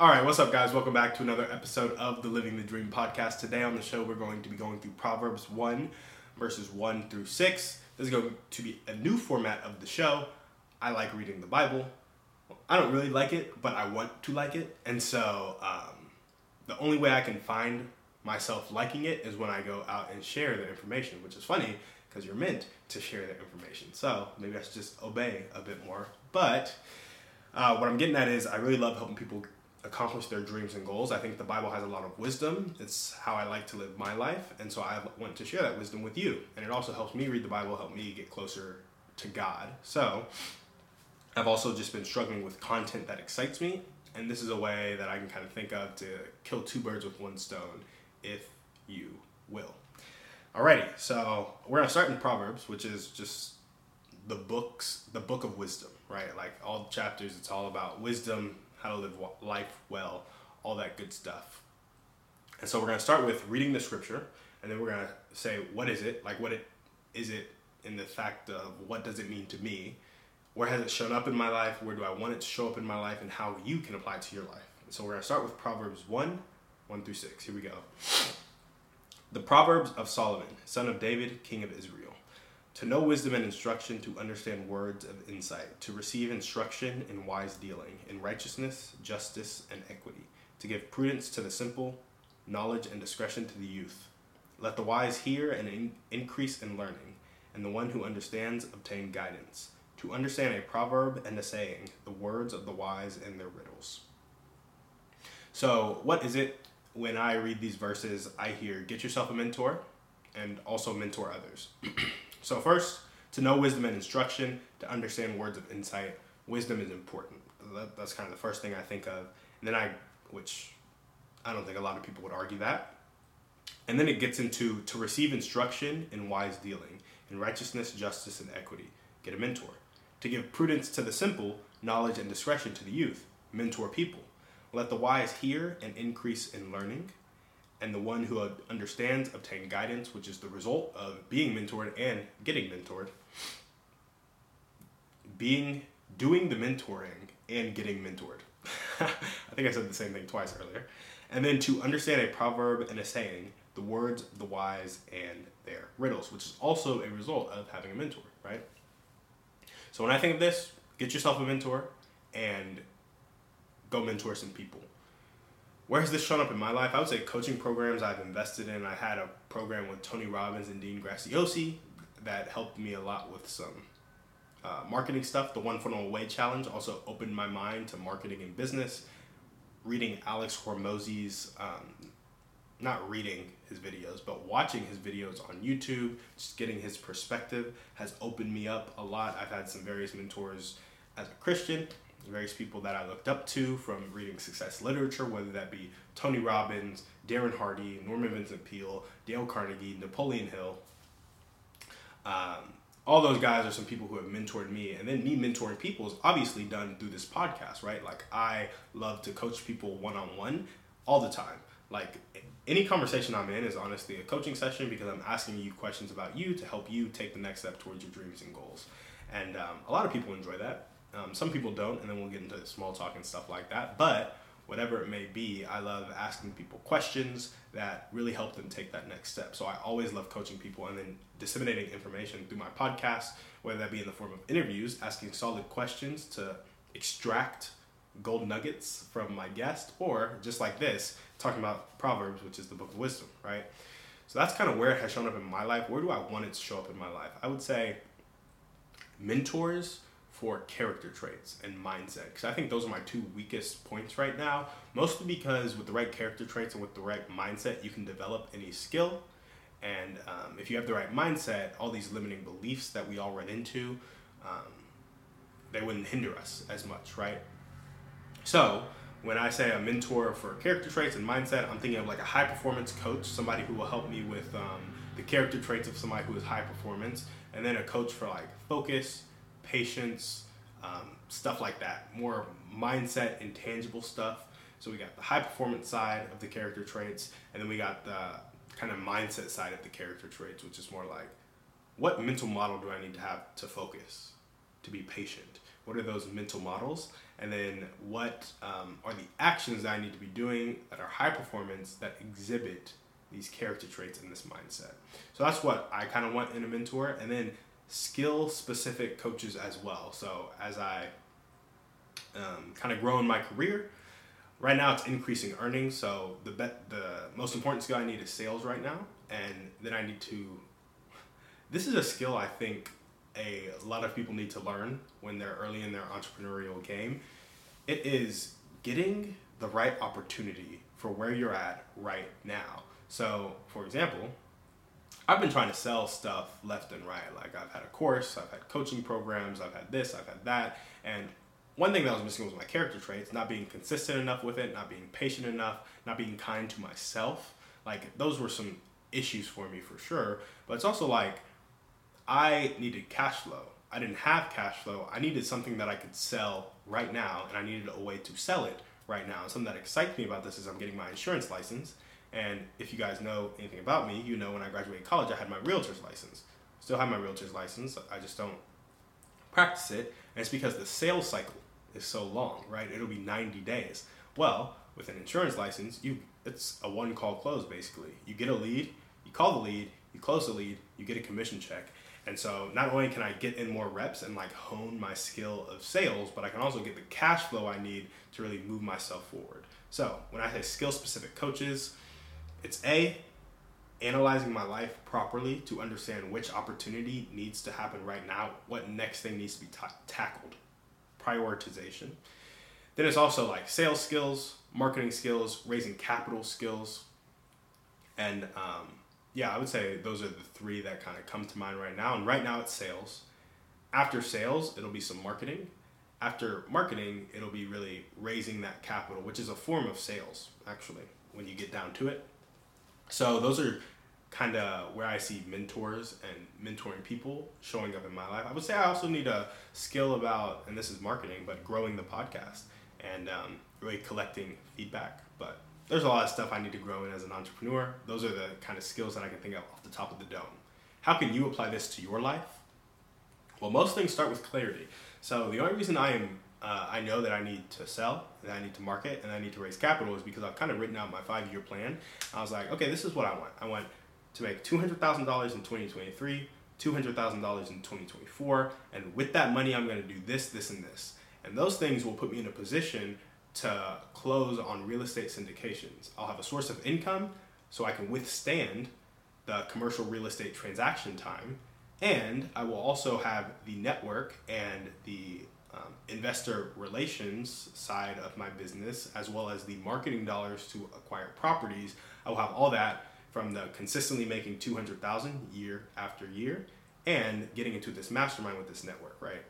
All right, what's up, guys? Welcome back to another episode of the Living the Dream podcast. Today on the show, we're going to be going through Proverbs 1, verses 1 through 6. This is going to be a new format of the show. I like reading the Bible. I don't really like it, but I want to like it. And so um, the only way I can find myself liking it is when I go out and share the information, which is funny because you're meant to share the information. So maybe I should just obey a bit more. But uh, what I'm getting at is I really love helping people accomplish their dreams and goals. I think the Bible has a lot of wisdom. It's how I like to live my life, and so I want to share that wisdom with you. And it also helps me read the Bible, help me get closer to God. So I've also just been struggling with content that excites me, and this is a way that I can kind of think of to kill two birds with one stone, if you will. Alrighty, so we're gonna start in Proverbs, which is just the books, the book of wisdom, right? Like all the chapters, it's all about wisdom, how to live life well, all that good stuff. And so we're going to start with reading the scripture, and then we're going to say, what is it? Like, what it is it in the fact of what does it mean to me? Where has it shown up in my life? Where do I want it to show up in my life? And how you can apply it to your life. And so we're going to start with Proverbs 1 1 through 6. Here we go. The Proverbs of Solomon, son of David, king of Israel to know wisdom and instruction, to understand words of insight, to receive instruction in wise dealing, in righteousness, justice, and equity, to give prudence to the simple, knowledge and discretion to the youth. Let the wise hear and in- increase in learning, and the one who understands obtain guidance. To understand a proverb and a saying, the words of the wise and their riddles. So, what is it when I read these verses? I hear, get yourself a mentor and also mentor others. So, first, to know wisdom and instruction, to understand words of insight, wisdom is important. That, that's kind of the first thing I think of. And then I, which I don't think a lot of people would argue that. And then it gets into to receive instruction in wise dealing, in righteousness, justice, and equity. Get a mentor. To give prudence to the simple, knowledge and discretion to the youth. Mentor people. Let the wise hear and increase in learning and the one who understands obtain guidance, which is the result of being mentored and getting mentored. Being doing the mentoring and getting mentored. I think I said the same thing twice earlier. And then to understand a proverb and a saying, the words the wise and their riddles, which is also a result of having a mentor, right? So when I think of this, get yourself a mentor and go mentor some people where has this shown up in my life? I would say coaching programs I've invested in. I had a program with Tony Robbins and Dean Graziosi that helped me a lot with some uh, marketing stuff. The One Funnel Away Challenge also opened my mind to marketing and business. Reading Alex Hormozi's, um, not reading his videos, but watching his videos on YouTube, just getting his perspective has opened me up a lot. I've had some various mentors as a Christian various people that I looked up to from reading success literature, whether that be Tony Robbins, Darren Hardy, Norman Vincent Peale, Dale Carnegie, Napoleon Hill. Um, all those guys are some people who have mentored me, and then me mentoring people is obviously done through this podcast, right? Like I love to coach people one on one all the time. Like any conversation I'm in is honestly a coaching session because I'm asking you questions about you to help you take the next step towards your dreams and goals. And um, a lot of people enjoy that. Um, some people don't, and then we'll get into small talk and stuff like that. But whatever it may be, I love asking people questions that really help them take that next step. So I always love coaching people and then disseminating information through my podcast, whether that be in the form of interviews, asking solid questions to extract gold nuggets from my guest, or just like this, talking about Proverbs, which is the book of wisdom, right? So that's kind of where it has shown up in my life. Where do I want it to show up in my life? I would say mentors for character traits and mindset because I think those are my two weakest points right now. Mostly because with the right character traits and with the right mindset, you can develop any skill. And um, if you have the right mindset, all these limiting beliefs that we all run into, um, they wouldn't hinder us as much, right? So, when I say a mentor for character traits and mindset, I'm thinking of like a high performance coach, somebody who will help me with um, the character traits of somebody who is high performance, and then a coach for like focus, patience, um, stuff like that, more mindset, intangible stuff. So we got the high performance side of the character traits, and then we got the kind of mindset side of the character traits, which is more like what mental model do I need to have to focus, to be patient? What are those mental models? And then what um, are the actions that I need to be doing that are high performance that exhibit these character traits in this mindset? So that's what I kind of want in a mentor. And then skill specific coaches as well. So as I um, kind of grow in my career, right now it's increasing earnings. So the bet the most important skill I need is sales right now, and then I need to. This is a skill I think a lot of people need to learn when they're early in their entrepreneurial game. It is getting the right opportunity for where you're at right now. So, for example, I've been trying to sell stuff left and right. Like I've had a course, I've had coaching programs, I've had this, I've had that, and one thing that was missing was my character traits, not being consistent enough with it, not being patient enough, not being kind to myself. Like those were some issues for me for sure. But it's also like I needed cash flow. I didn't have cash flow. I needed something that I could sell right now, and I needed a way to sell it right now. And something that excites me about this is I'm getting my insurance license. And if you guys know anything about me, you know when I graduated college, I had my realtor's license. Still have my realtor's license. I just don't practice it. And it's because the sales cycle is so long, right? It'll be 90 days. Well, with an insurance license, you it's a one call close basically. You get a lead, you call the lead, you close the lead, you get a commission check. And so not only can I get in more reps and like hone my skill of sales, but I can also get the cash flow I need to really move myself forward. So when I say skill specific coaches, it's A, analyzing my life properly to understand which opportunity needs to happen right now, what next thing needs to be ta- tackled, prioritization. Then it's also like sales skills, marketing skills, raising capital skills, and um, yeah, I would say those are the three that kind of come to mind right now. And right now it's sales. After sales, it'll be some marketing. After marketing, it'll be really raising that capital, which is a form of sales, actually, when you get down to it. So those are kind of where I see mentors and mentoring people showing up in my life. I would say I also need a skill about, and this is marketing, but growing the podcast and um, really collecting feedback. But there's a lot of stuff I need to grow in as an entrepreneur. Those are the kind of skills that I can think of off the top of the dome. How can you apply this to your life? Well, most things start with clarity. So the only reason I am uh, I know that I need to sell, and I need to market, and I need to raise capital is because I've kind of written out my five year plan. I was like, okay, this is what I want. I want to make $200,000 in 2023, $200,000 in 2024, and with that money, I'm going to do this, this, and this. And those things will put me in a position to close on real estate syndications. I'll have a source of income so I can withstand the commercial real estate transaction time. And I will also have the network and the um, investor relations side of my business, as well as the marketing dollars to acquire properties. I will have all that from the consistently making 200,000 year after year and getting into this mastermind with this network, right?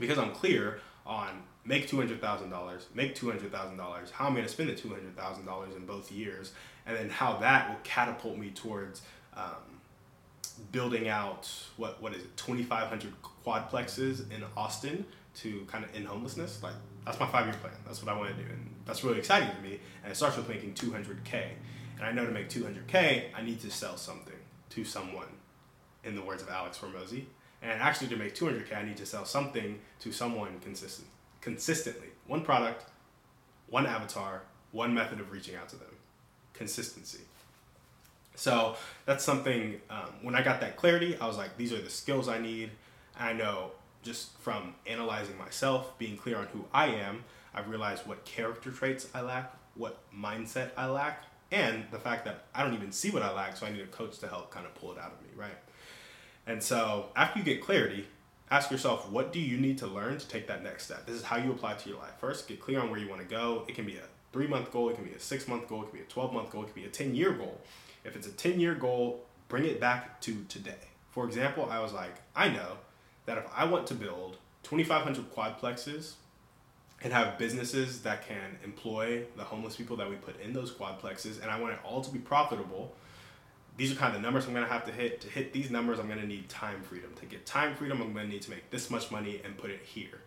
Because I'm clear on make $200,000, make $200,000, how I'm going to spend the $200,000 in both years, and then how that will catapult me towards um, building out what what is it 2,500 quadplexes in Austin to kind of end homelessness. Like that's my five year plan. That's what I want to do, and that's really exciting to me. And it starts with making 200k, and I know to make 200k, I need to sell something to someone. In the words of Alex Hormozi, and actually, to make 200K, I need to sell something to someone consistent, consistently. One product, one avatar, one method of reaching out to them. Consistency. So that's something, um, when I got that clarity, I was like, these are the skills I need. I know just from analyzing myself, being clear on who I am, I've realized what character traits I lack, what mindset I lack, and the fact that I don't even see what I lack, so I need a coach to help kind of pull it out of me, right? And so after you get clarity, ask yourself, what do you need to learn to take that next step? This is how you apply to your life. First, get clear on where you want to go. It can be a three month goal, it can be a six month goal, it can be a 12 month goal, it can be a 10 year goal. If it's a 10 year goal, bring it back to today. For example, I was like, I know that if I want to build 2,500 quadplexes and have businesses that can employ the homeless people that we put in those quadplexes. And I want it all to be profitable. These are kind of the numbers I'm going to have to hit. To hit these numbers, I'm going to need time freedom. To get time freedom, I'm going to need to make this much money and put it here.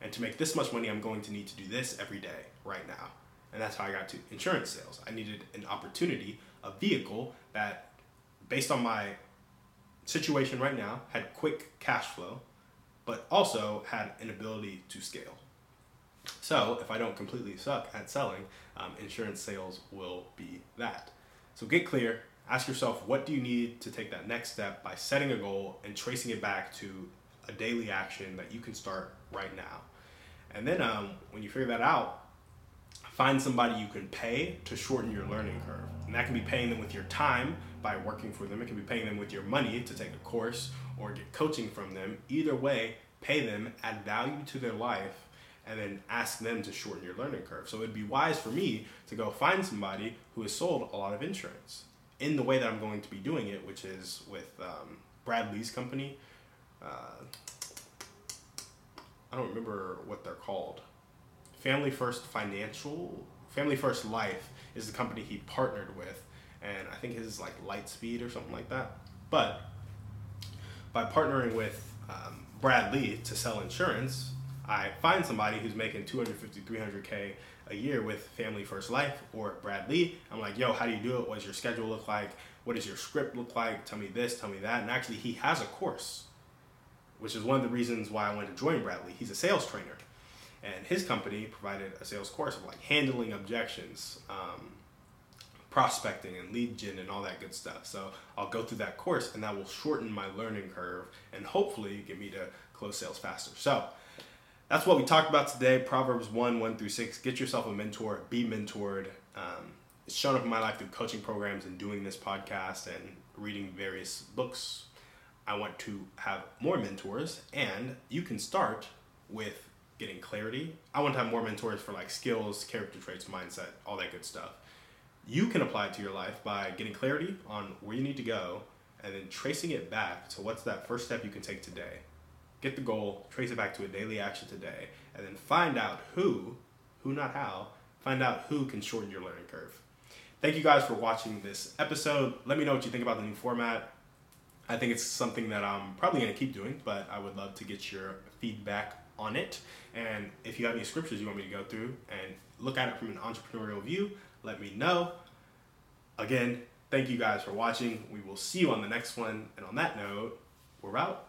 And to make this much money, I'm going to need to do this every day, right now. And that's how I got to insurance sales. I needed an opportunity, a vehicle that, based on my situation right now, had quick cash flow, but also had an ability to scale. So if I don't completely suck at selling, um, insurance sales will be that. So get clear. Ask yourself, what do you need to take that next step by setting a goal and tracing it back to a daily action that you can start right now. And then um, when you figure that out, find somebody you can pay to shorten your learning curve. And that can be paying them with your time by working for them. It can be paying them with your money to take a course or get coaching from them. Either way, pay them, add value to their life, and then ask them to shorten your learning curve. So it'd be wise for me to go find somebody who has sold a lot of insurance in the way that I'm going to be doing it, which is with um, Brad Lea's company. Uh, I don't remember what they're called. Family First Financial, Family First Life is the company he partnered with, and I think his is like Lightspeed or something like that. But by partnering with um, Brad Lea to sell insurance, I find somebody who's making 250, 300K a year with Family First Life or Brad Lea. I'm like, yo, how do you do it? What does your schedule look like? What does your script look like? Tell me this, tell me that. And actually, he has a course, which is one of the reasons why I wanted to join Brad Lea. He's a sales trainer. And his company provided a sales course of like handling objections, um, prospecting and lead gen and all that good stuff. So I'll go through that course and that will shorten my learning curve and hopefully get me to close sales faster. So that's what we talked about today. Proverbs 1 1 through 6. Get yourself a mentor, be mentored. Um, it's shown up in my life through coaching programs and doing this podcast and reading various books. I want to have more mentors, and you can start with getting clarity. I want to have more mentors for like skills, character traits, mindset, all that good stuff. You can apply it to your life by getting clarity on where you need to go and then tracing it back to what's that first step you can take today get the goal, trace it back to a daily action today, and then find out who, who not how, find out who can shorten your learning curve. Thank you guys for watching this episode. Let me know what you think about the new format. I think it's something that I'm probably going to keep doing, but I would love to get your feedback on it. And if you have any scriptures you want me to go through and look at it from an entrepreneurial view, let me know. Again, thank you guys for watching. We will see you on the next one. And on that note, we're out.